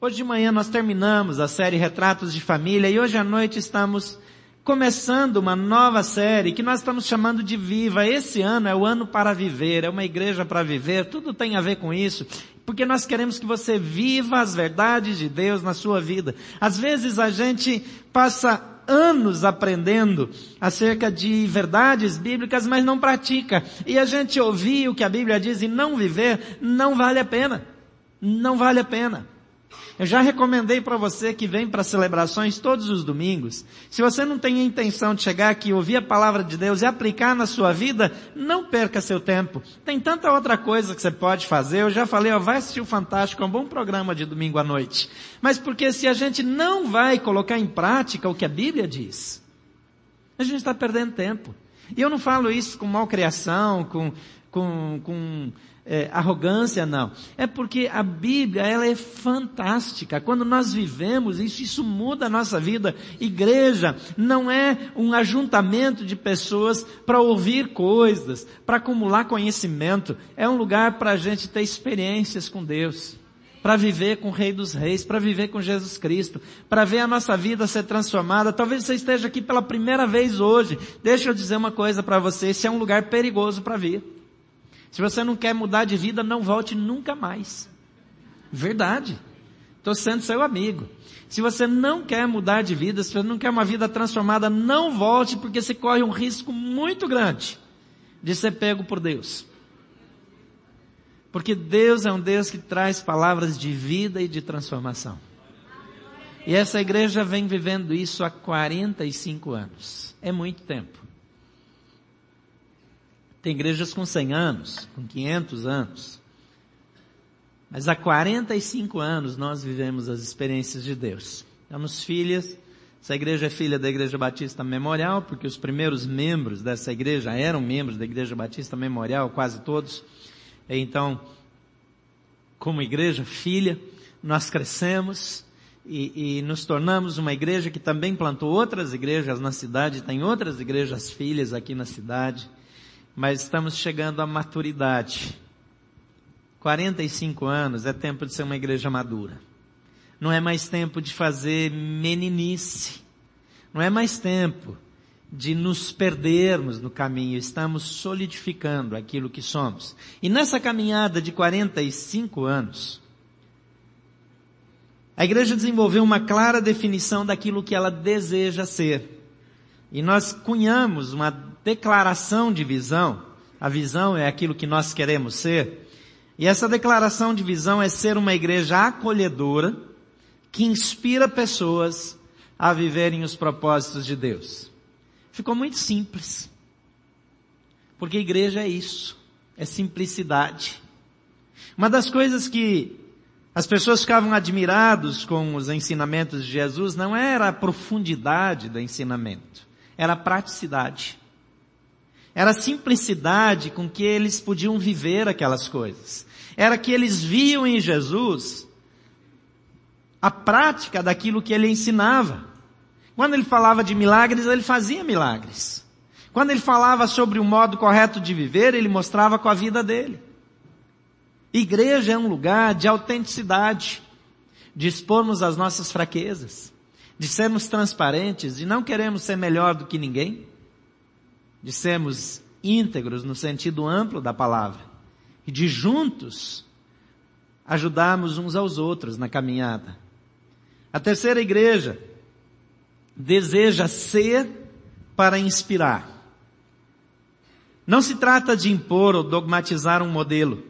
Hoje de manhã nós terminamos a série Retratos de Família e hoje à noite estamos começando uma nova série que nós estamos chamando de Viva. Esse ano é o ano para viver, é uma igreja para viver, tudo tem a ver com isso. Porque nós queremos que você viva as verdades de Deus na sua vida. Às vezes a gente passa anos aprendendo acerca de verdades bíblicas, mas não pratica. E a gente ouvir o que a Bíblia diz e não viver, não vale a pena. Não vale a pena. Eu já recomendei para você que vem para celebrações todos os domingos. Se você não tem a intenção de chegar aqui, ouvir a palavra de Deus e aplicar na sua vida, não perca seu tempo. Tem tanta outra coisa que você pode fazer. Eu já falei, ó, vai assistir o Fantástico, é um bom programa de domingo à noite. Mas porque se a gente não vai colocar em prática o que a Bíblia diz, a gente está perdendo tempo. E eu não falo isso com malcriação, com, com, com é, arrogância, não. É porque a Bíblia, ela é fantástica. Quando nós vivemos isso, isso muda a nossa vida. Igreja não é um ajuntamento de pessoas para ouvir coisas, para acumular conhecimento. É um lugar para a gente ter experiências com Deus. Para viver com o Rei dos Reis, para viver com Jesus Cristo, para ver a nossa vida ser transformada. Talvez você esteja aqui pela primeira vez hoje. Deixa eu dizer uma coisa para você, esse é um lugar perigoso para vir. Se você não quer mudar de vida, não volte nunca mais. Verdade. Estou sendo seu amigo. Se você não quer mudar de vida, se você não quer uma vida transformada, não volte porque você corre um risco muito grande de ser pego por Deus. Porque Deus é um Deus que traz palavras de vida e de transformação. E essa igreja vem vivendo isso há 45 anos. É muito tempo. Tem igrejas com 100 anos, com 500 anos. Mas há 45 anos nós vivemos as experiências de Deus. Temos filhas, essa igreja é filha da Igreja Batista Memorial, porque os primeiros membros dessa igreja eram membros da Igreja Batista Memorial, quase todos. Então, como igreja filha, nós crescemos e, e, nos tornamos uma igreja que também plantou outras igrejas na cidade, tem outras igrejas filhas aqui na cidade mas estamos chegando à maturidade. 45 anos é tempo de ser uma igreja madura. Não é mais tempo de fazer meninice. Não é mais tempo de nos perdermos no caminho. Estamos solidificando aquilo que somos. E nessa caminhada de 45 anos, a igreja desenvolveu uma clara definição daquilo que ela deseja ser. E nós cunhamos uma declaração de visão. A visão é aquilo que nós queremos ser. E essa declaração de visão é ser uma igreja acolhedora que inspira pessoas a viverem os propósitos de Deus. Ficou muito simples. Porque igreja é isso. É simplicidade. Uma das coisas que as pessoas ficavam admirados com os ensinamentos de Jesus não era a profundidade do ensinamento era a praticidade. Era a simplicidade com que eles podiam viver aquelas coisas. Era que eles viam em Jesus a prática daquilo que ele ensinava. Quando ele falava de milagres, ele fazia milagres. Quando ele falava sobre o modo correto de viver, ele mostrava com a vida dele. Igreja é um lugar de autenticidade, de expormos as nossas fraquezas de sermos transparentes, de não queremos ser melhor do que ninguém, de sermos íntegros no sentido amplo da palavra, e de juntos ajudarmos uns aos outros na caminhada. A terceira igreja deseja ser para inspirar. Não se trata de impor ou dogmatizar um modelo.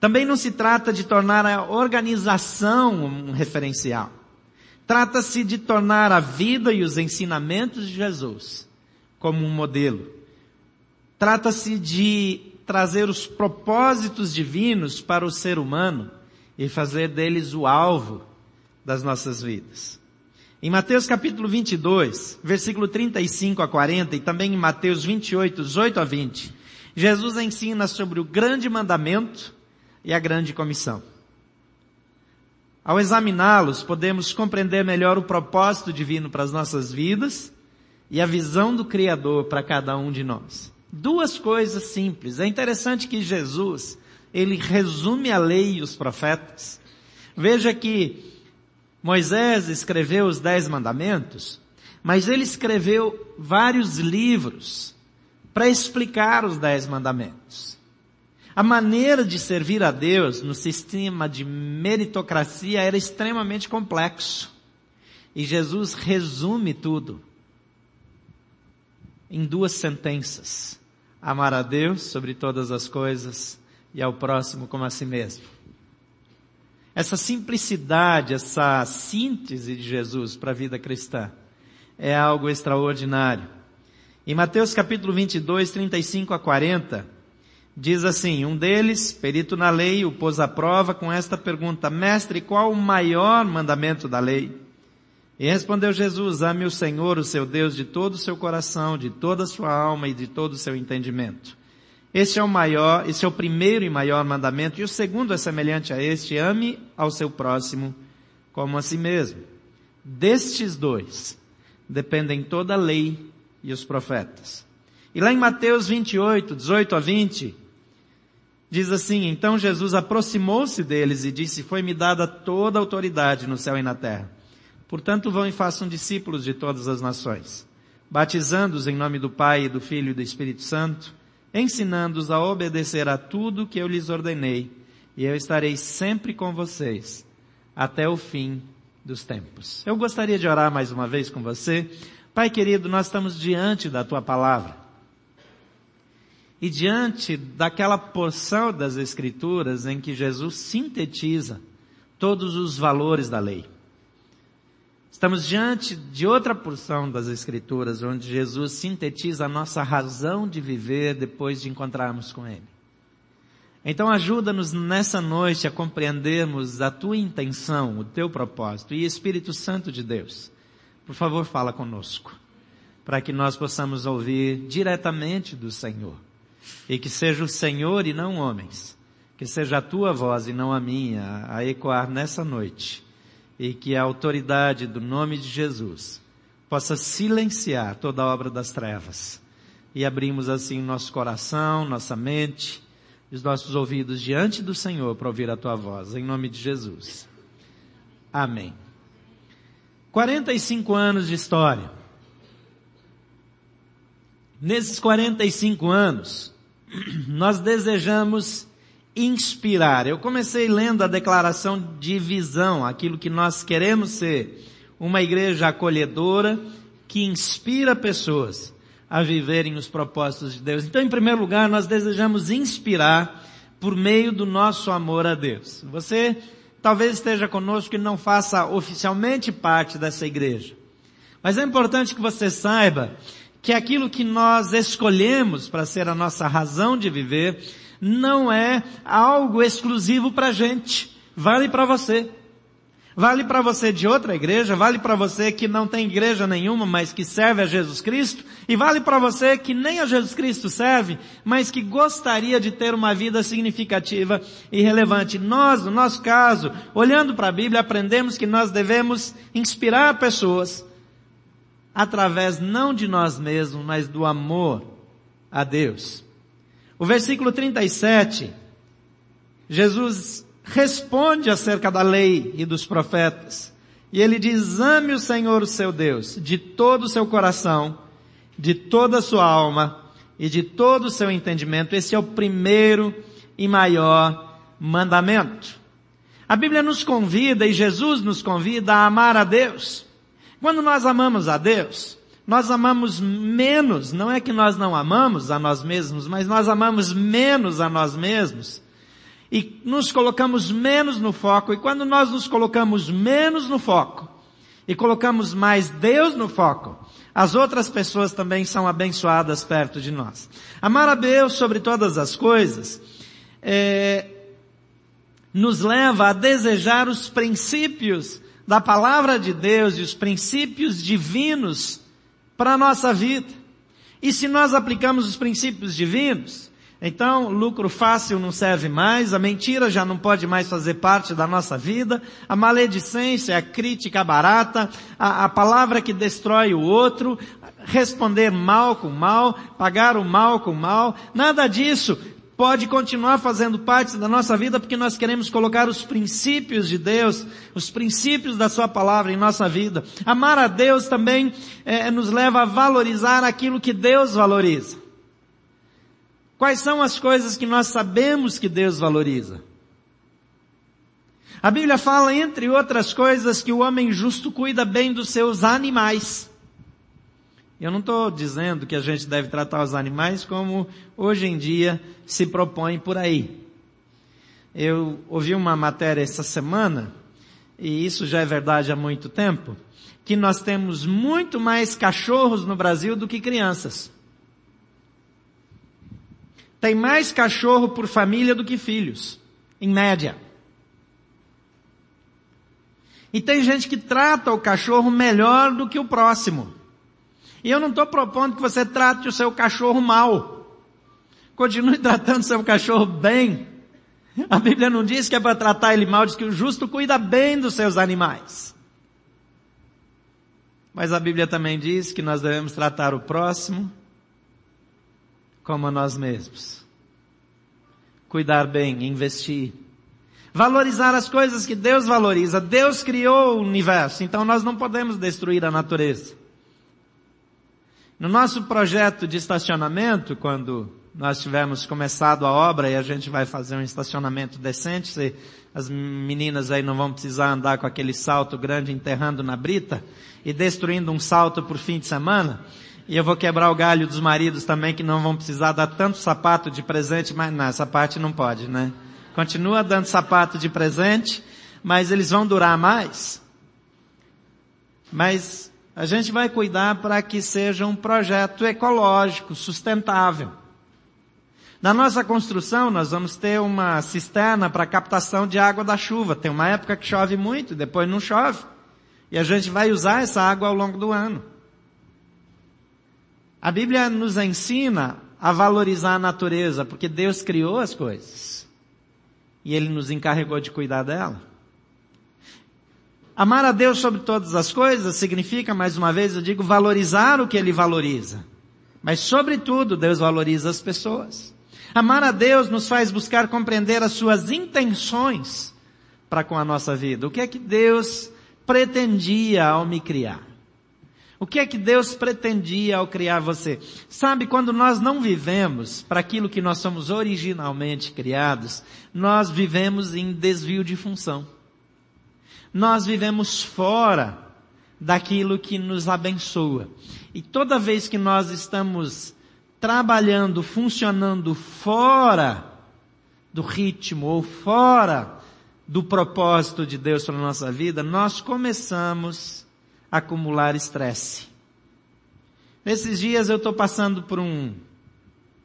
Também não se trata de tornar a organização um referencial. Trata-se de tornar a vida e os ensinamentos de Jesus como um modelo. Trata-se de trazer os propósitos divinos para o ser humano e fazer deles o alvo das nossas vidas. Em Mateus capítulo 22, versículo 35 a 40 e também em Mateus 28, 18 a 20, Jesus ensina sobre o grande mandamento e a grande comissão. Ao examiná-los, podemos compreender melhor o propósito divino para as nossas vidas e a visão do Criador para cada um de nós. Duas coisas simples. É interessante que Jesus, ele resume a lei e os profetas. Veja que Moisés escreveu os Dez Mandamentos, mas ele escreveu vários livros para explicar os Dez Mandamentos. A maneira de servir a Deus no sistema de meritocracia era extremamente complexo. E Jesus resume tudo em duas sentenças. Amar a Deus sobre todas as coisas e ao próximo como a si mesmo. Essa simplicidade, essa síntese de Jesus para a vida cristã é algo extraordinário. Em Mateus capítulo 22, 35 a 40, diz assim, um deles, perito na lei, o pôs à prova com esta pergunta, mestre, qual o maior mandamento da lei? E respondeu Jesus, ame o Senhor, o seu Deus, de todo o seu coração, de toda a sua alma e de todo o seu entendimento. Este é o maior, esse é o primeiro e maior mandamento, e o segundo é semelhante a este, ame ao seu próximo como a si mesmo. Destes dois dependem toda a lei e os profetas. E lá em Mateus 28, 18 a 20, diz assim, então Jesus aproximou-se deles e disse, foi-me dada toda a autoridade no céu e na terra. Portanto, vão e façam discípulos de todas as nações, batizando-os em nome do Pai, do Filho e do Espírito Santo, ensinando-os a obedecer a tudo que eu lhes ordenei, e eu estarei sempre com vocês, até o fim dos tempos. Eu gostaria de orar mais uma vez com você. Pai querido, nós estamos diante da tua palavra. E diante daquela porção das escrituras em que Jesus sintetiza todos os valores da lei. Estamos diante de outra porção das Escrituras, onde Jesus sintetiza a nossa razão de viver depois de encontrarmos com Ele. Então ajuda-nos nessa noite a compreendermos a tua intenção, o teu propósito e Espírito Santo de Deus. Por favor, fala conosco, para que nós possamos ouvir diretamente do Senhor. E que seja o Senhor e não homens. Que seja a tua voz e não a minha a ecoar nessa noite e que a autoridade do nome de Jesus possa silenciar toda a obra das trevas. E abrimos assim nosso coração, nossa mente, os nossos ouvidos diante do Senhor para ouvir a tua voz, em nome de Jesus. Amém. 45 anos de história. Nesses 45 anos, nós desejamos inspirar. Eu comecei lendo a declaração de visão, aquilo que nós queremos ser, uma igreja acolhedora que inspira pessoas a viverem os propósitos de Deus. Então, em primeiro lugar, nós desejamos inspirar por meio do nosso amor a Deus. Você talvez esteja conosco e não faça oficialmente parte dessa igreja. Mas é importante que você saiba que aquilo que nós escolhemos para ser a nossa razão de viver não é algo exclusivo para gente. Vale para você. Vale para você de outra igreja, vale para você que não tem igreja nenhuma, mas que serve a Jesus Cristo, e vale para você que nem a Jesus Cristo serve, mas que gostaria de ter uma vida significativa e relevante. Nós, no nosso caso, olhando para a Bíblia, aprendemos que nós devemos inspirar pessoas através não de nós mesmos, mas do amor a Deus. O versículo 37, Jesus responde acerca da lei e dos profetas. E ele diz, ame o Senhor o seu Deus de todo o seu coração, de toda a sua alma e de todo o seu entendimento. Esse é o primeiro e maior mandamento. A Bíblia nos convida e Jesus nos convida a amar a Deus. Quando nós amamos a Deus, nós amamos menos, não é que nós não amamos a nós mesmos, mas nós amamos menos a nós mesmos e nos colocamos menos no foco. E quando nós nos colocamos menos no foco e colocamos mais Deus no foco, as outras pessoas também são abençoadas perto de nós. Amar a Deus sobre todas as coisas é, nos leva a desejar os princípios da palavra de Deus e os princípios divinos para a nossa vida. E se nós aplicamos os princípios divinos, então lucro fácil não serve mais, a mentira já não pode mais fazer parte da nossa vida, a maledicência, a crítica barata, a, a palavra que destrói o outro, responder mal com mal, pagar o mal com mal, nada disso pode continuar fazendo parte da nossa vida porque nós queremos colocar os princípios de Deus, os princípios da Sua palavra em nossa vida. Amar a Deus também é, nos leva a valorizar aquilo que Deus valoriza. Quais são as coisas que nós sabemos que Deus valoriza? A Bíblia fala, entre outras coisas, que o homem justo cuida bem dos seus animais. Eu não estou dizendo que a gente deve tratar os animais como hoje em dia se propõe por aí. Eu ouvi uma matéria essa semana, e isso já é verdade há muito tempo, que nós temos muito mais cachorros no Brasil do que crianças. Tem mais cachorro por família do que filhos, em média. E tem gente que trata o cachorro melhor do que o próximo. E eu não estou propondo que você trate o seu cachorro mal. Continue tratando o seu cachorro bem. A Bíblia não diz que é para tratar ele mal, diz que o justo cuida bem dos seus animais. Mas a Bíblia também diz que nós devemos tratar o próximo como a nós mesmos. Cuidar bem, investir. Valorizar as coisas que Deus valoriza. Deus criou o universo, então nós não podemos destruir a natureza. No nosso projeto de estacionamento, quando nós tivermos começado a obra e a gente vai fazer um estacionamento decente, as meninas aí não vão precisar andar com aquele salto grande enterrando na brita e destruindo um salto por fim de semana, e eu vou quebrar o galho dos maridos também que não vão precisar dar tanto sapato de presente, mas não, essa parte não pode, né? Continua dando sapato de presente, mas eles vão durar mais. Mas a gente vai cuidar para que seja um projeto ecológico, sustentável. Na nossa construção, nós vamos ter uma cisterna para captação de água da chuva. Tem uma época que chove muito, depois não chove. E a gente vai usar essa água ao longo do ano. A Bíblia nos ensina a valorizar a natureza, porque Deus criou as coisas. E Ele nos encarregou de cuidar dela. Amar a Deus sobre todas as coisas significa, mais uma vez, eu digo, valorizar o que Ele valoriza. Mas, sobretudo, Deus valoriza as pessoas. Amar a Deus nos faz buscar compreender as suas intenções para com a nossa vida. O que é que Deus pretendia ao me criar? O que é que Deus pretendia ao criar você? Sabe, quando nós não vivemos para aquilo que nós somos originalmente criados, nós vivemos em desvio de função nós vivemos fora daquilo que nos abençoa. E toda vez que nós estamos trabalhando, funcionando fora do ritmo ou fora do propósito de Deus para a nossa vida, nós começamos a acumular estresse. Nesses dias eu estou passando por um,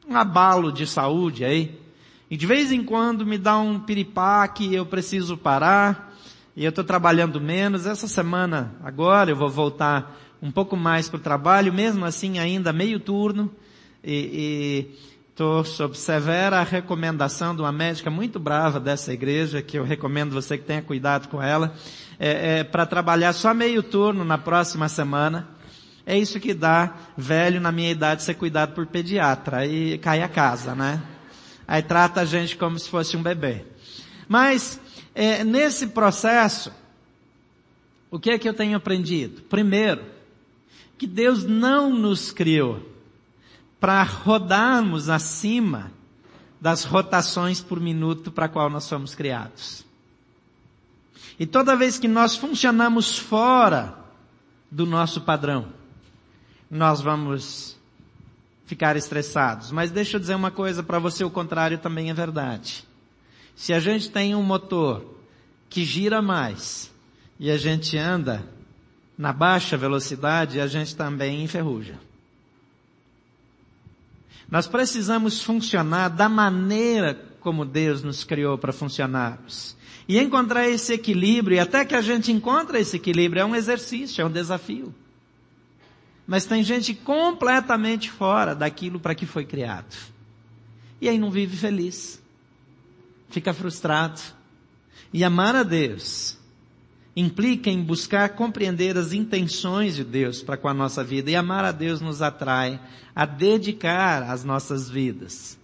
um abalo de saúde aí, e de vez em quando me dá um piripaque eu preciso parar, e eu estou trabalhando menos. Essa semana, agora, eu vou voltar um pouco mais para o trabalho, mesmo assim ainda meio turno, e estou sob severa recomendação de uma médica muito brava dessa igreja, que eu recomendo você que tenha cuidado com ela, é, é, para trabalhar só meio turno na próxima semana. É isso que dá velho na minha idade ser cuidado por pediatra, aí cai a casa, né? Aí trata a gente como se fosse um bebê. Mas, é, nesse processo, o que é que eu tenho aprendido? Primeiro, que Deus não nos criou para rodarmos acima das rotações por minuto para qual nós somos criados. E toda vez que nós funcionamos fora do nosso padrão, nós vamos ficar estressados. Mas deixa eu dizer uma coisa para você, o contrário também é verdade. Se a gente tem um motor que gira mais e a gente anda na baixa velocidade, a gente também enferruja. Nós precisamos funcionar da maneira como Deus nos criou para funcionarmos. E encontrar esse equilíbrio, e até que a gente encontre esse equilíbrio, é um exercício, é um desafio. Mas tem gente completamente fora daquilo para que foi criado. E aí não vive feliz fica frustrado. E amar a Deus implica em buscar compreender as intenções de Deus para com a nossa vida. E amar a Deus nos atrai a dedicar as nossas vidas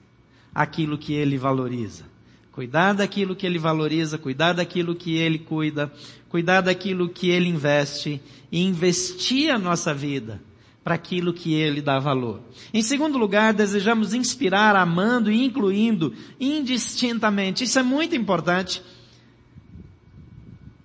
aquilo que ele valoriza. Cuidar daquilo que ele valoriza, cuidar daquilo que ele cuida, cuidar daquilo que ele investe e investir a nossa vida para aquilo que ele dá valor. Em segundo lugar, desejamos inspirar amando e incluindo indistintamente. Isso é muito importante.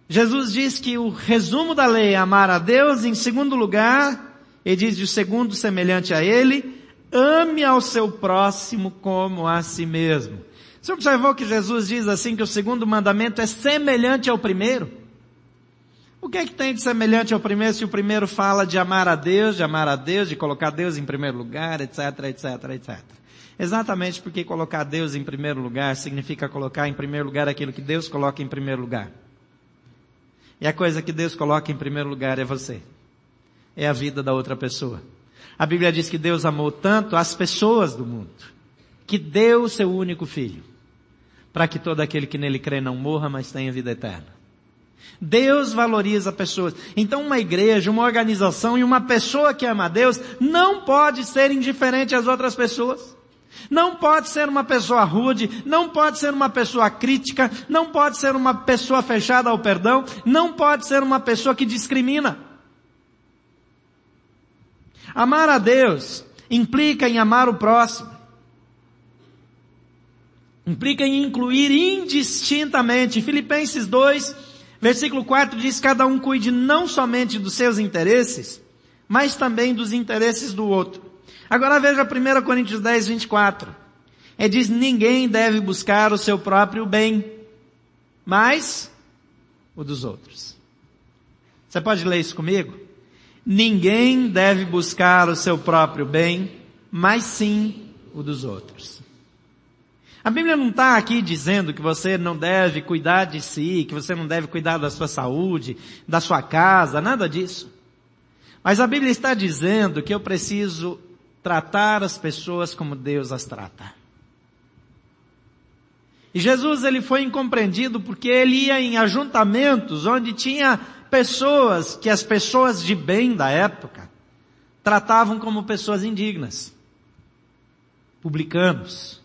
Jesus diz que o resumo da lei é amar a Deus. Em segundo lugar, ele diz de segundo semelhante a ele, ame ao seu próximo como a si mesmo. Você observou que Jesus diz assim que o segundo mandamento é semelhante ao primeiro? O que é que tem de semelhante ao primeiro se o primeiro fala de amar a Deus, de amar a Deus, de colocar Deus em primeiro lugar, etc, etc, etc. Exatamente porque colocar Deus em primeiro lugar significa colocar em primeiro lugar aquilo que Deus coloca em primeiro lugar. E a coisa que Deus coloca em primeiro lugar é você. É a vida da outra pessoa. A Bíblia diz que Deus amou tanto as pessoas do mundo, que deu o seu único filho para que todo aquele que nele crê não morra, mas tenha vida eterna. Deus valoriza pessoas. Então uma igreja, uma organização e uma pessoa que ama a Deus não pode ser indiferente às outras pessoas. Não pode ser uma pessoa rude, não pode ser uma pessoa crítica, não pode ser uma pessoa fechada ao perdão, não pode ser uma pessoa que discrimina. Amar a Deus implica em amar o próximo implica em incluir indistintamente. Filipenses 2, versículo 4 diz, cada um cuide não somente dos seus interesses, mas também dos interesses do outro. Agora veja 1 Coríntios 10, 24. É diz, ninguém deve buscar o seu próprio bem, mas o dos outros. Você pode ler isso comigo? Ninguém deve buscar o seu próprio bem, mas sim o dos outros. A Bíblia não está aqui dizendo que você não deve cuidar de si, que você não deve cuidar da sua saúde, da sua casa, nada disso. Mas a Bíblia está dizendo que eu preciso tratar as pessoas como Deus as trata. E Jesus ele foi incompreendido porque ele ia em ajuntamentos onde tinha pessoas que as pessoas de bem da época tratavam como pessoas indignas. Publicanos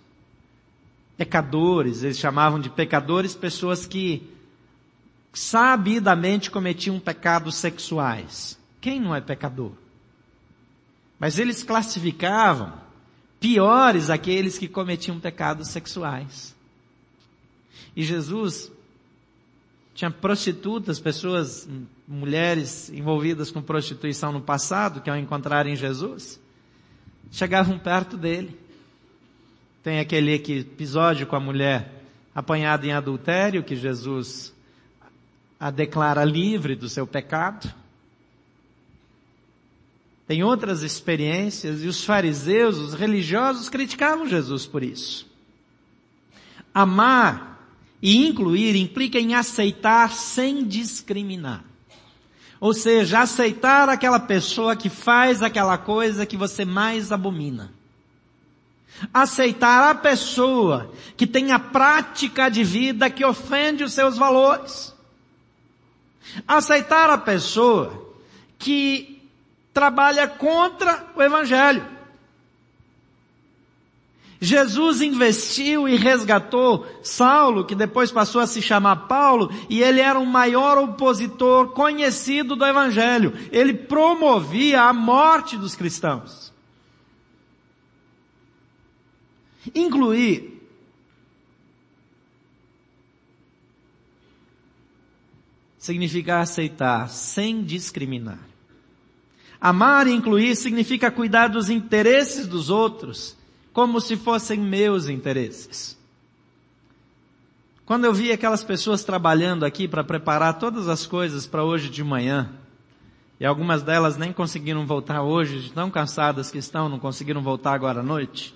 pecadores, eles chamavam de pecadores pessoas que sabidamente cometiam pecados sexuais. Quem não é pecador? Mas eles classificavam piores aqueles que cometiam pecados sexuais. E Jesus tinha prostitutas, pessoas, mulheres envolvidas com prostituição no passado, que ao encontrarem Jesus, chegavam perto dele tem aquele episódio com a mulher apanhada em adultério, que Jesus a declara livre do seu pecado. Tem outras experiências e os fariseus, os religiosos criticavam Jesus por isso. Amar e incluir implica em aceitar sem discriminar. Ou seja, aceitar aquela pessoa que faz aquela coisa que você mais abomina. Aceitar a pessoa que tem a prática de vida que ofende os seus valores. Aceitar a pessoa que trabalha contra o Evangelho. Jesus investiu e resgatou Saulo, que depois passou a se chamar Paulo, e ele era o maior opositor conhecido do Evangelho. Ele promovia a morte dos cristãos. Incluir significa aceitar sem discriminar. Amar e incluir significa cuidar dos interesses dos outros como se fossem meus interesses. Quando eu vi aquelas pessoas trabalhando aqui para preparar todas as coisas para hoje de manhã, e algumas delas nem conseguiram voltar hoje, tão cansadas que estão, não conseguiram voltar agora à noite,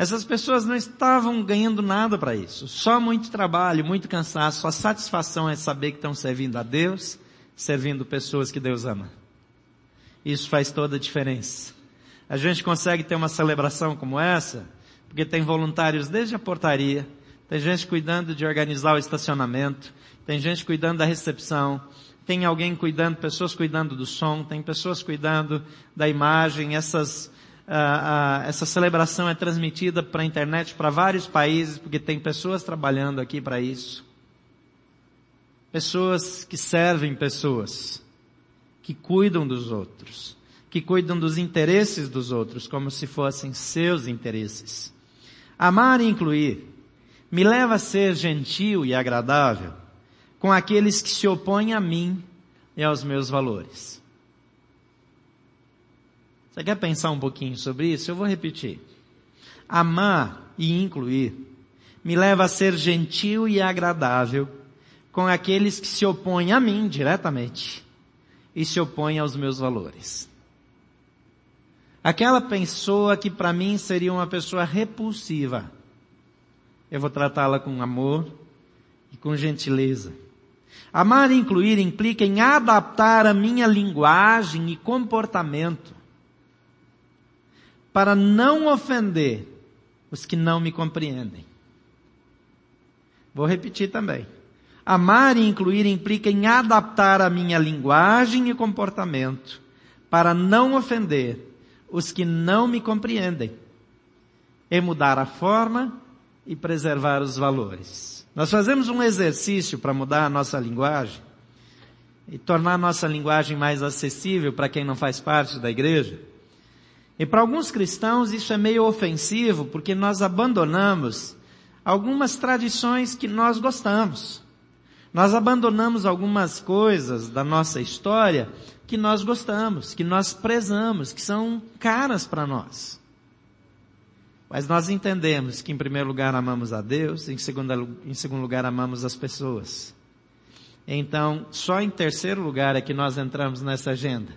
essas pessoas não estavam ganhando nada para isso. Só muito trabalho, muito cansaço. A satisfação é saber que estão servindo a Deus, servindo pessoas que Deus ama. Isso faz toda a diferença. A gente consegue ter uma celebração como essa, porque tem voluntários desde a portaria, tem gente cuidando de organizar o estacionamento, tem gente cuidando da recepção, tem alguém cuidando, pessoas cuidando do som, tem pessoas cuidando da imagem, essas uh, uh, essa celebração é transmitida para a internet para vários países, porque tem pessoas trabalhando aqui para isso. Pessoas que servem pessoas, que cuidam dos outros, que cuidam dos interesses dos outros como se fossem seus interesses. Amar e incluir me leva a ser gentil e agradável com aqueles que se opõem a mim e aos meus valores. Você quer pensar um pouquinho sobre isso? Eu vou repetir. Amar e incluir me leva a ser gentil e agradável com aqueles que se opõem a mim diretamente e se opõem aos meus valores. Aquela pessoa que para mim seria uma pessoa repulsiva, eu vou tratá-la com amor e com gentileza. Amar e incluir implica em adaptar a minha linguagem e comportamento para não ofender os que não me compreendem. Vou repetir também. Amar e incluir implica em adaptar a minha linguagem e comportamento para não ofender os que não me compreendem e mudar a forma e preservar os valores. Nós fazemos um exercício para mudar a nossa linguagem e tornar a nossa linguagem mais acessível para quem não faz parte da igreja. E para alguns cristãos isso é meio ofensivo porque nós abandonamos algumas tradições que nós gostamos. Nós abandonamos algumas coisas da nossa história que nós gostamos, que nós prezamos, que são caras para nós. Mas nós entendemos que em primeiro lugar amamos a Deus, em segundo, em segundo lugar amamos as pessoas. Então, só em terceiro lugar é que nós entramos nessa agenda.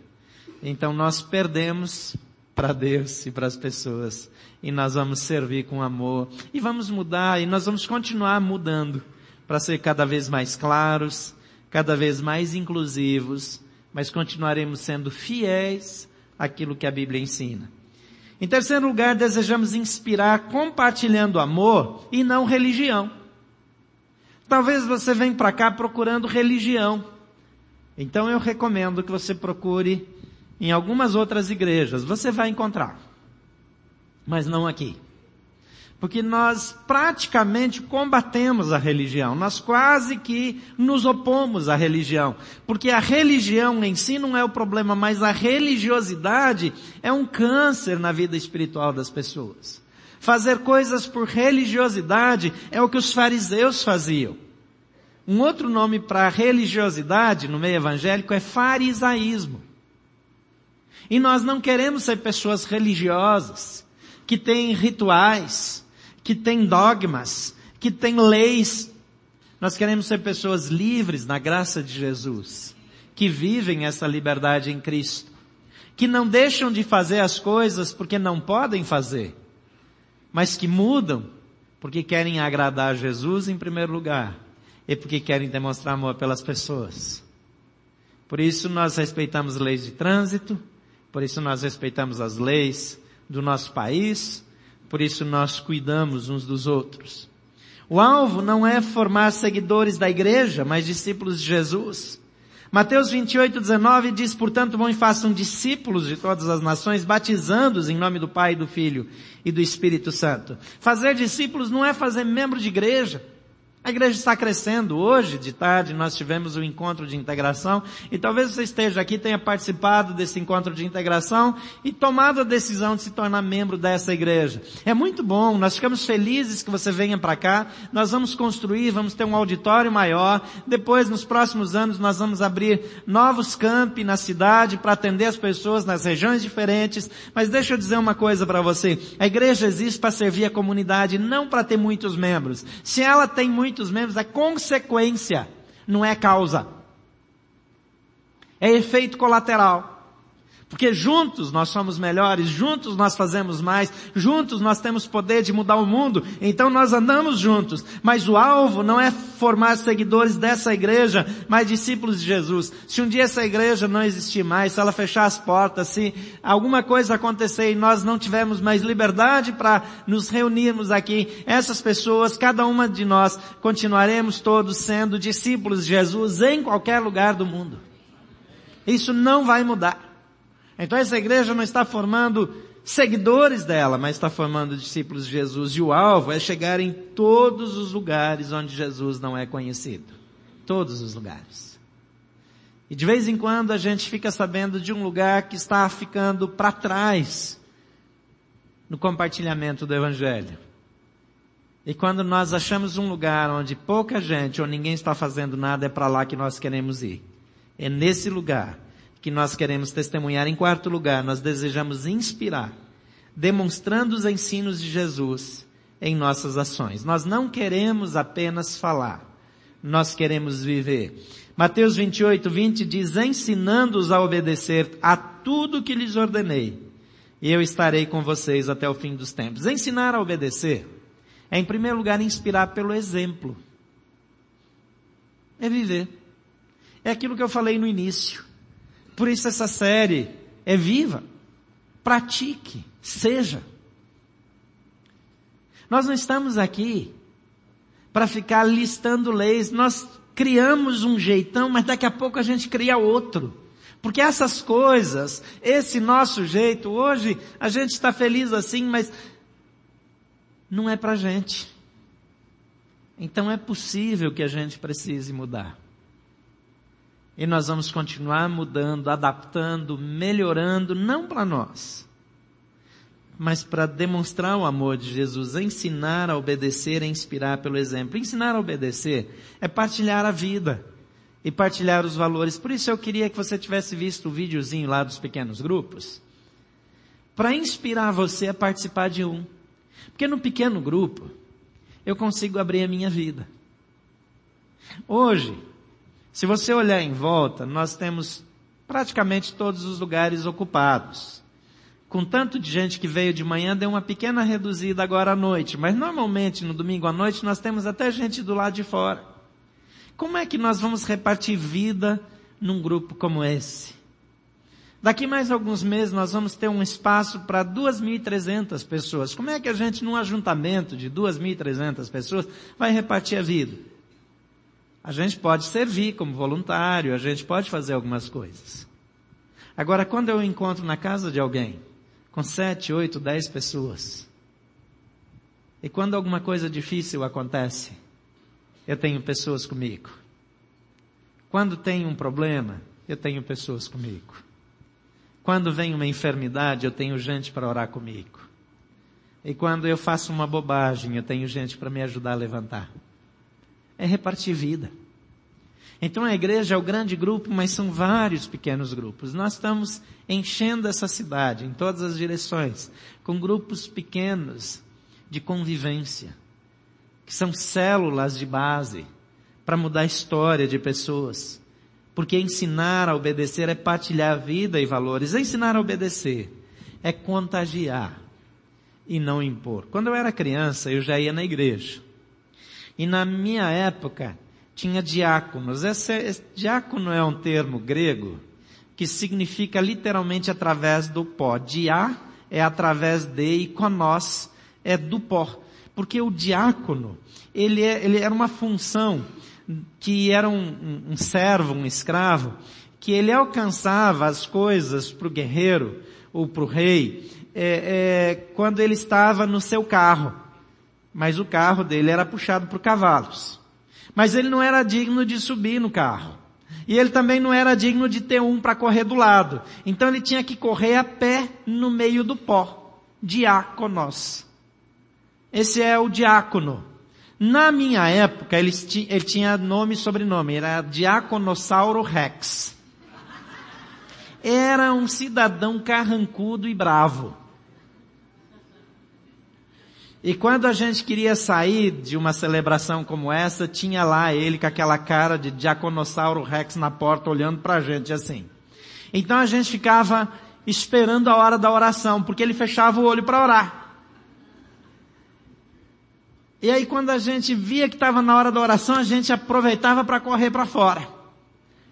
Então nós perdemos para Deus e para as pessoas. E nós vamos servir com amor. E vamos mudar, e nós vamos continuar mudando para ser cada vez mais claros, cada vez mais inclusivos, mas continuaremos sendo fiéis àquilo que a Bíblia ensina. Em terceiro lugar, desejamos inspirar compartilhando amor e não religião. Talvez você venha para cá procurando religião. Então eu recomendo que você procure em algumas outras igrejas. Você vai encontrar. Mas não aqui. Porque nós praticamente combatemos a religião. Nós quase que nos opomos à religião. Porque a religião em si não é o problema, mas a religiosidade é um câncer na vida espiritual das pessoas. Fazer coisas por religiosidade é o que os fariseus faziam. Um outro nome para religiosidade no meio evangélico é farisaísmo. E nós não queremos ser pessoas religiosas, que têm rituais, que tem dogmas, que tem leis. Nós queremos ser pessoas livres na graça de Jesus, que vivem essa liberdade em Cristo, que não deixam de fazer as coisas porque não podem fazer, mas que mudam porque querem agradar Jesus em primeiro lugar e porque querem demonstrar amor pelas pessoas. Por isso nós respeitamos leis de trânsito, por isso nós respeitamos as leis do nosso país, por isso nós cuidamos uns dos outros. O alvo não é formar seguidores da igreja, mas discípulos de Jesus. Mateus 28, 19 diz, portanto, vão e façam discípulos de todas as nações, batizando-os em nome do Pai, do Filho e do Espírito Santo. Fazer discípulos não é fazer membro de igreja. A igreja está crescendo. Hoje, de tarde, nós tivemos o um encontro de integração e talvez você esteja aqui, tenha participado desse encontro de integração e tomado a decisão de se tornar membro dessa igreja. É muito bom, nós ficamos felizes que você venha para cá. Nós vamos construir, vamos ter um auditório maior. Depois, nos próximos anos, nós vamos abrir novos campi na cidade para atender as pessoas nas regiões diferentes. Mas deixa eu dizer uma coisa para você. A igreja existe para servir a comunidade, não para ter muitos membros. Se ela tem muitos muitos membros é consequência, não é causa. É efeito colateral. Porque juntos nós somos melhores, juntos nós fazemos mais, juntos nós temos poder de mudar o mundo, então nós andamos juntos. Mas o alvo não é formar seguidores dessa igreja, mas discípulos de Jesus. Se um dia essa igreja não existir mais, se ela fechar as portas, se alguma coisa acontecer e nós não tivermos mais liberdade para nos reunirmos aqui, essas pessoas, cada uma de nós, continuaremos todos sendo discípulos de Jesus em qualquer lugar do mundo. Isso não vai mudar. Então essa igreja não está formando seguidores dela, mas está formando discípulos de Jesus. E o alvo é chegar em todos os lugares onde Jesus não é conhecido. Todos os lugares. E de vez em quando a gente fica sabendo de um lugar que está ficando para trás no compartilhamento do Evangelho. E quando nós achamos um lugar onde pouca gente ou ninguém está fazendo nada, é para lá que nós queremos ir. É nesse lugar que nós queremos testemunhar. Em quarto lugar, nós desejamos inspirar, demonstrando os ensinos de Jesus em nossas ações. Nós não queremos apenas falar, nós queremos viver. Mateus 28, 20 diz, ensinando-os a obedecer a tudo que lhes ordenei, e eu estarei com vocês até o fim dos tempos. Ensinar a obedecer é, em primeiro lugar, inspirar pelo exemplo. É viver. É aquilo que eu falei no início. Por isso essa série é viva. Pratique. Seja. Nós não estamos aqui para ficar listando leis. Nós criamos um jeitão, mas daqui a pouco a gente cria outro. Porque essas coisas, esse nosso jeito, hoje a gente está feliz assim, mas não é para gente. Então é possível que a gente precise mudar. E nós vamos continuar mudando, adaptando, melhorando, não para nós, mas para demonstrar o amor de Jesus, ensinar a obedecer e inspirar pelo exemplo. Ensinar a obedecer é partilhar a vida e partilhar os valores. Por isso eu queria que você tivesse visto o videozinho lá dos pequenos grupos, para inspirar você a participar de um. Porque no pequeno grupo, eu consigo abrir a minha vida. Hoje, se você olhar em volta, nós temos praticamente todos os lugares ocupados. Com tanto de gente que veio de manhã, deu uma pequena reduzida agora à noite. Mas normalmente no domingo à noite nós temos até gente do lado de fora. Como é que nós vamos repartir vida num grupo como esse? Daqui mais alguns meses nós vamos ter um espaço para 2.300 pessoas. Como é que a gente, num ajuntamento de 2.300 pessoas, vai repartir a vida? A gente pode servir como voluntário, a gente pode fazer algumas coisas. Agora, quando eu encontro na casa de alguém, com sete, oito, dez pessoas, e quando alguma coisa difícil acontece, eu tenho pessoas comigo. Quando tem um problema, eu tenho pessoas comigo. Quando vem uma enfermidade, eu tenho gente para orar comigo. E quando eu faço uma bobagem, eu tenho gente para me ajudar a levantar. É repartir vida. Então a igreja é o grande grupo, mas são vários pequenos grupos. Nós estamos enchendo essa cidade em todas as direções, com grupos pequenos de convivência, que são células de base para mudar a história de pessoas. Porque ensinar a obedecer é partilhar vida e valores. Ensinar a obedecer é contagiar e não impor. Quando eu era criança, eu já ia na igreja. E na minha época, tinha diáconos. Esse, esse diácono é um termo grego que significa literalmente através do pó. Diá é através de e conós é do pó. Porque o diácono, ele, é, ele era uma função que era um, um, servo, um escravo, que ele alcançava as coisas para o guerreiro ou para o rei é, é, quando ele estava no seu carro. Mas o carro dele era puxado por cavalos. Mas ele não era digno de subir no carro. E ele também não era digno de ter um para correr do lado. Então ele tinha que correr a pé no meio do pó. Diáconos. Esse é o diácono. Na minha época, ele, ele tinha nome e sobrenome, era Diaconossauro Rex. Era um cidadão carrancudo e bravo. E quando a gente queria sair de uma celebração como essa, tinha lá ele com aquela cara de Diaconossauro Rex na porta olhando pra gente assim. Então a gente ficava esperando a hora da oração, porque ele fechava o olho para orar. E aí quando a gente via que estava na hora da oração, a gente aproveitava para correr para fora.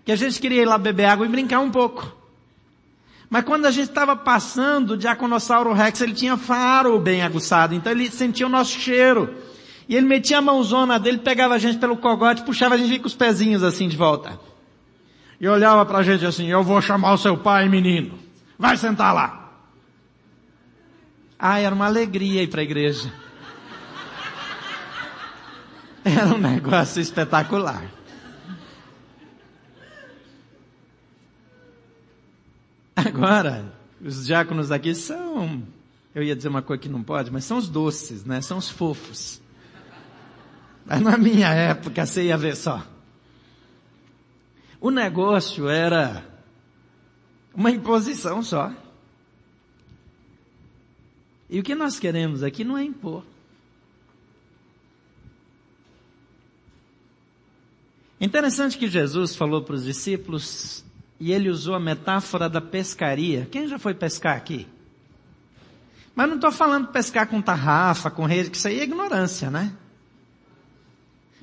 Que a gente queria ir lá beber água e brincar um pouco. Mas quando a gente estava passando, o Diaconossauro Rex, ele tinha faro bem aguçado, então ele sentia o nosso cheiro. E ele metia a mãozona dele, pegava a gente pelo cogote, puxava a gente com os pezinhos assim de volta. E olhava para a gente assim, eu vou chamar o seu pai, menino. Vai sentar lá. Ah, era uma alegria ir para a igreja. Era um negócio espetacular. Agora, os diáconos aqui são, eu ia dizer uma coisa que não pode, mas são os doces, né? São os fofos. Mas na minha época você ia ver só. O negócio era uma imposição só. E o que nós queremos aqui não é impor. Interessante que Jesus falou para os discípulos e ele usou a metáfora da pescaria. Quem já foi pescar aqui? Mas não estou falando pescar com tarrafa, com rede, que isso aí é ignorância, né?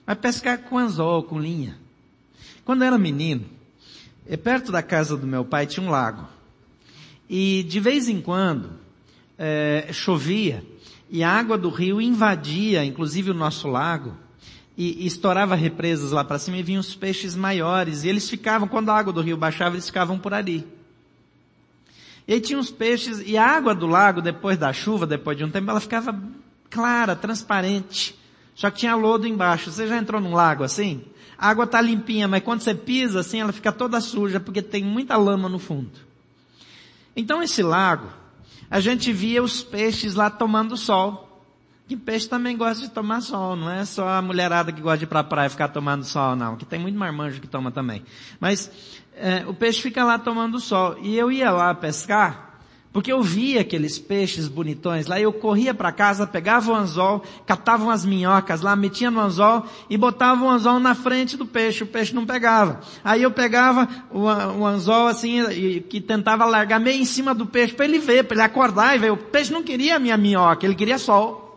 Mas pescar com anzol, com linha. Quando eu era menino, é perto da casa do meu pai tinha um lago. E de vez em quando, é, chovia e a água do rio invadia, inclusive o nosso lago, e, e estourava represas lá para cima e vinham os peixes maiores. E eles ficavam, quando a água do rio baixava, eles ficavam por ali. E aí tinha os peixes, e a água do lago, depois da chuva, depois de um tempo, ela ficava clara, transparente. Só que tinha lodo embaixo. Você já entrou num lago assim? A água tá limpinha, mas quando você pisa assim, ela fica toda suja, porque tem muita lama no fundo. Então esse lago, a gente via os peixes lá tomando sol. Que peixe também gosta de tomar sol, não é só a mulherada que gosta de ir pra praia ficar tomando sol, não. Que tem muito marmanjo que toma também. Mas é, o peixe fica lá tomando sol. E eu ia lá pescar, porque eu via aqueles peixes bonitões lá, eu corria para casa, pegava o anzol, catava umas minhocas lá, metia no anzol e botava o anzol na frente do peixe, o peixe não pegava. Aí eu pegava o, o anzol assim, e, que tentava largar meio em cima do peixe para ele ver, para ele acordar e ver. O peixe não queria a minha minhoca, ele queria sol.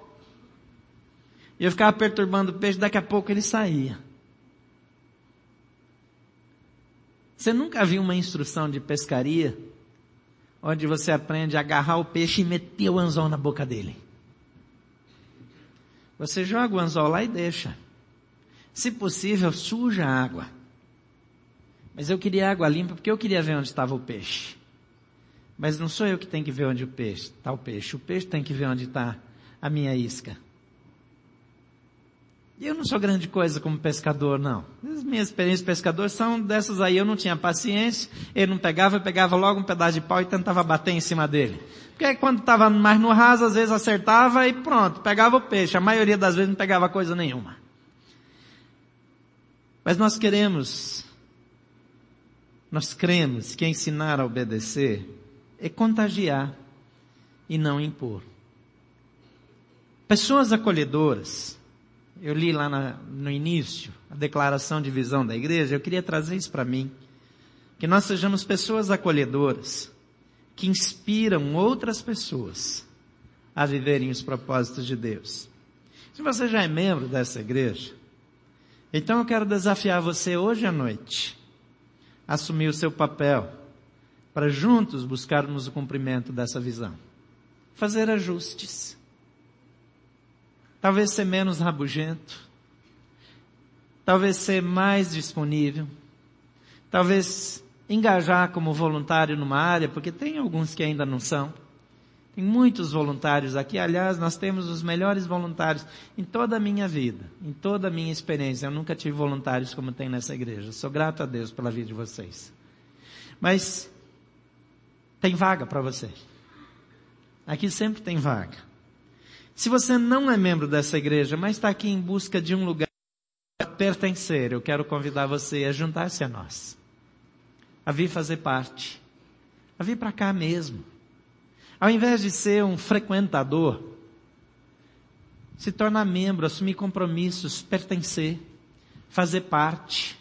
E eu ficava perturbando o peixe, daqui a pouco ele saía. Você nunca viu uma instrução de pescaria onde você aprende a agarrar o peixe e meter o anzol na boca dele? Você joga o anzol lá e deixa. Se possível, suja a água. Mas eu queria água limpa porque eu queria ver onde estava o peixe. Mas não sou eu que tenho que ver onde o peixe está o peixe. O peixe tem que ver onde está a minha isca. E eu não sou grande coisa como pescador, não. As minhas experiências de pescador são dessas aí, eu não tinha paciência, ele não pegava, eu pegava logo um pedaço de pau e tentava bater em cima dele. Porque quando estava mais no raso, às vezes acertava e pronto, pegava o peixe. A maioria das vezes não pegava coisa nenhuma. Mas nós queremos, nós cremos que ensinar a obedecer é contagiar e não impor. Pessoas acolhedoras, eu li lá na, no início a declaração de visão da igreja, eu queria trazer isso para mim. Que nós sejamos pessoas acolhedoras, que inspiram outras pessoas a viverem os propósitos de Deus. Se você já é membro dessa igreja, então eu quero desafiar você hoje à noite a assumir o seu papel para juntos buscarmos o cumprimento dessa visão. Fazer ajustes Talvez ser menos rabugento. Talvez ser mais disponível. Talvez engajar como voluntário numa área, porque tem alguns que ainda não são. Tem muitos voluntários aqui. Aliás, nós temos os melhores voluntários em toda a minha vida, em toda a minha experiência. Eu nunca tive voluntários como tem nessa igreja. Sou grato a Deus pela vida de vocês. Mas tem vaga para você. Aqui sempre tem vaga. Se você não é membro dessa igreja, mas está aqui em busca de um lugar para pertencer, eu quero convidar você a juntar-se a nós. A vir fazer parte. A vir para cá mesmo. Ao invés de ser um frequentador, se tornar membro, assumir compromissos, pertencer, fazer parte.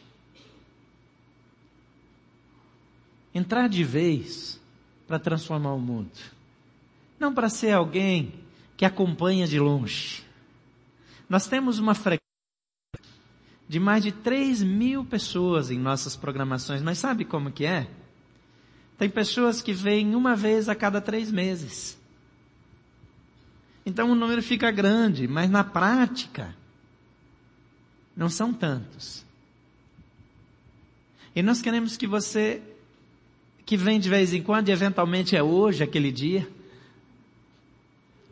Entrar de vez para transformar o mundo. Não para ser alguém que acompanha de longe. Nós temos uma frequência de mais de 3 mil pessoas em nossas programações, mas sabe como que é? Tem pessoas que vêm uma vez a cada três meses. Então o número fica grande, mas na prática, não são tantos. E nós queremos que você, que vem de vez em quando, e eventualmente é hoje aquele dia,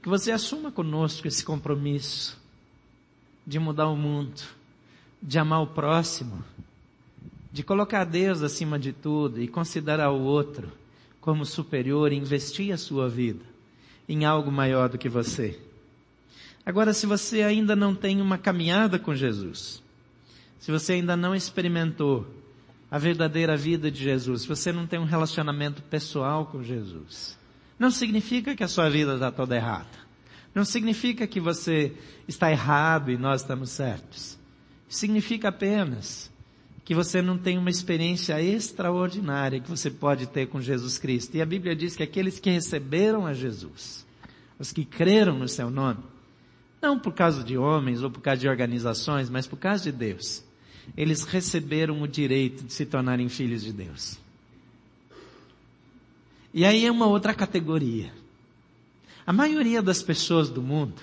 que você assuma conosco esse compromisso de mudar o mundo, de amar o próximo, de colocar Deus acima de tudo e considerar o outro como superior e investir a sua vida em algo maior do que você. Agora, se você ainda não tem uma caminhada com Jesus, se você ainda não experimentou a verdadeira vida de Jesus, se você não tem um relacionamento pessoal com Jesus, não significa que a sua vida está toda errada. Não significa que você está errado e nós estamos certos. Significa apenas que você não tem uma experiência extraordinária que você pode ter com Jesus Cristo. E a Bíblia diz que aqueles que receberam a Jesus, os que creram no seu nome, não por causa de homens ou por causa de organizações, mas por causa de Deus, eles receberam o direito de se tornarem filhos de Deus. E aí é uma outra categoria. A maioria das pessoas do mundo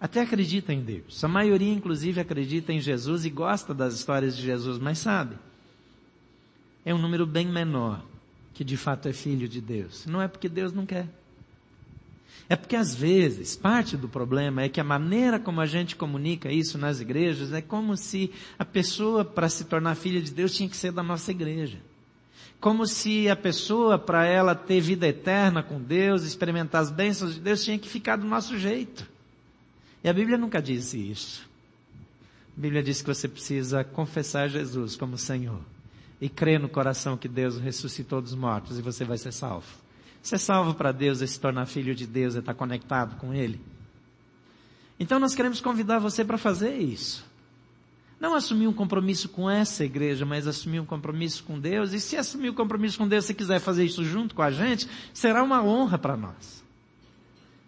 até acredita em Deus. A maioria, inclusive, acredita em Jesus e gosta das histórias de Jesus, mas sabe, é um número bem menor que de fato é filho de Deus. Não é porque Deus não quer. É porque às vezes, parte do problema é que a maneira como a gente comunica isso nas igrejas é como se a pessoa para se tornar filha de Deus tinha que ser da nossa igreja como se a pessoa, para ela ter vida eterna com Deus, experimentar as bênçãos de Deus, tinha que ficar do nosso jeito. E a Bíblia nunca disse isso. A Bíblia diz que você precisa confessar Jesus como Senhor e crer no coração que Deus ressuscitou dos mortos e você vai ser salvo. Ser salvo para Deus é se tornar filho de Deus, é estar conectado com Ele. Então nós queremos convidar você para fazer isso. Não assumir um compromisso com essa igreja, mas assumir um compromisso com Deus. E se assumir um compromisso com Deus, se quiser fazer isso junto com a gente, será uma honra para nós.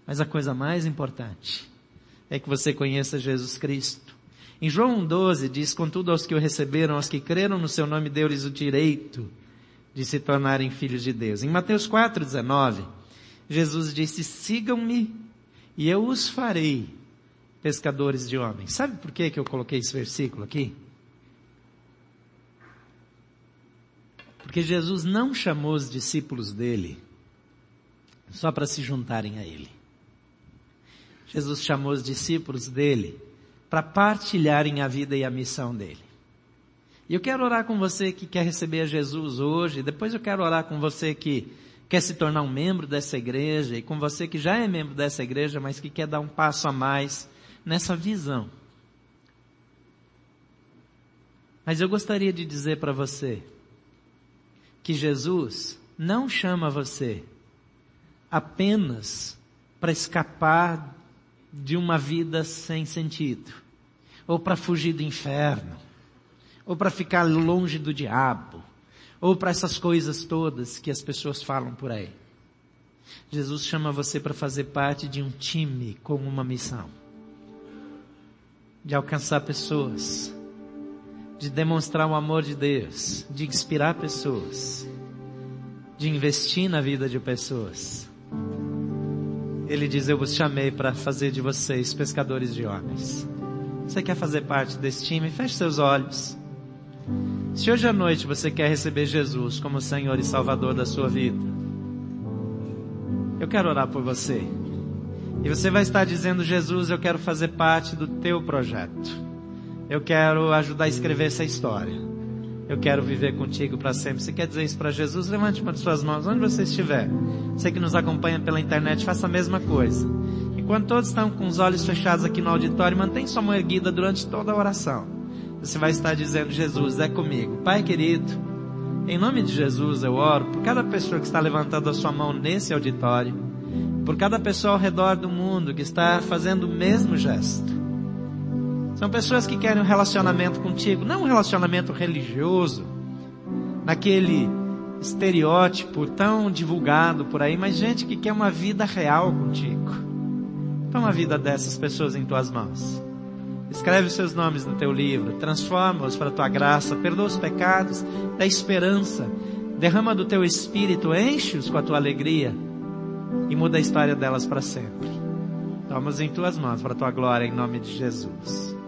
Mas a coisa mais importante é que você conheça Jesus Cristo. Em João 12 diz, contudo aos que o receberam, aos que creram no seu nome, deu-lhes o direito de se tornarem filhos de Deus. Em Mateus 4, 19, Jesus disse, sigam-me e eu os farei pescadores de homens. Sabe por que, que eu coloquei esse versículo aqui? Porque Jesus não chamou os discípulos dele só para se juntarem a ele. Jesus chamou os discípulos dele para partilharem a vida e a missão dele. E eu quero orar com você que quer receber a Jesus hoje, depois eu quero orar com você que quer se tornar um membro dessa igreja e com você que já é membro dessa igreja, mas que quer dar um passo a mais nessa visão. Mas eu gostaria de dizer para você que Jesus não chama você apenas para escapar de uma vida sem sentido, ou para fugir do inferno, ou para ficar longe do diabo, ou para essas coisas todas que as pessoas falam por aí. Jesus chama você para fazer parte de um time com uma missão de alcançar pessoas, de demonstrar o amor de Deus, de inspirar pessoas, de investir na vida de pessoas. Ele diz: Eu vos chamei para fazer de vocês pescadores de homens. Você quer fazer parte desse time? Feche seus olhos. Se hoje à noite você quer receber Jesus como Senhor e Salvador da sua vida, eu quero orar por você. E você vai estar dizendo, Jesus, eu quero fazer parte do teu projeto. Eu quero ajudar a escrever essa história. Eu quero viver contigo para sempre. Você quer dizer isso para Jesus? Levante uma de suas mãos, onde você estiver. Você que nos acompanha pela internet, faça a mesma coisa. Enquanto todos estão com os olhos fechados aqui no auditório, mantém sua mão erguida durante toda a oração. Você vai estar dizendo, Jesus, é comigo. Pai querido, em nome de Jesus eu oro por cada pessoa que está levantando a sua mão nesse auditório por cada pessoa ao redor do mundo que está fazendo o mesmo gesto. São pessoas que querem um relacionamento contigo, não um relacionamento religioso, naquele estereótipo tão divulgado por aí, mas gente que quer uma vida real contigo. Toma a vida dessas pessoas em tuas mãos. Escreve os seus nomes no teu livro, transforma-os para a tua graça, perdoa os pecados, dá esperança, derrama do teu espírito, enche-os com a tua alegria e muda a história delas para sempre. Toma-os em tuas mãos para a tua glória em nome de Jesus.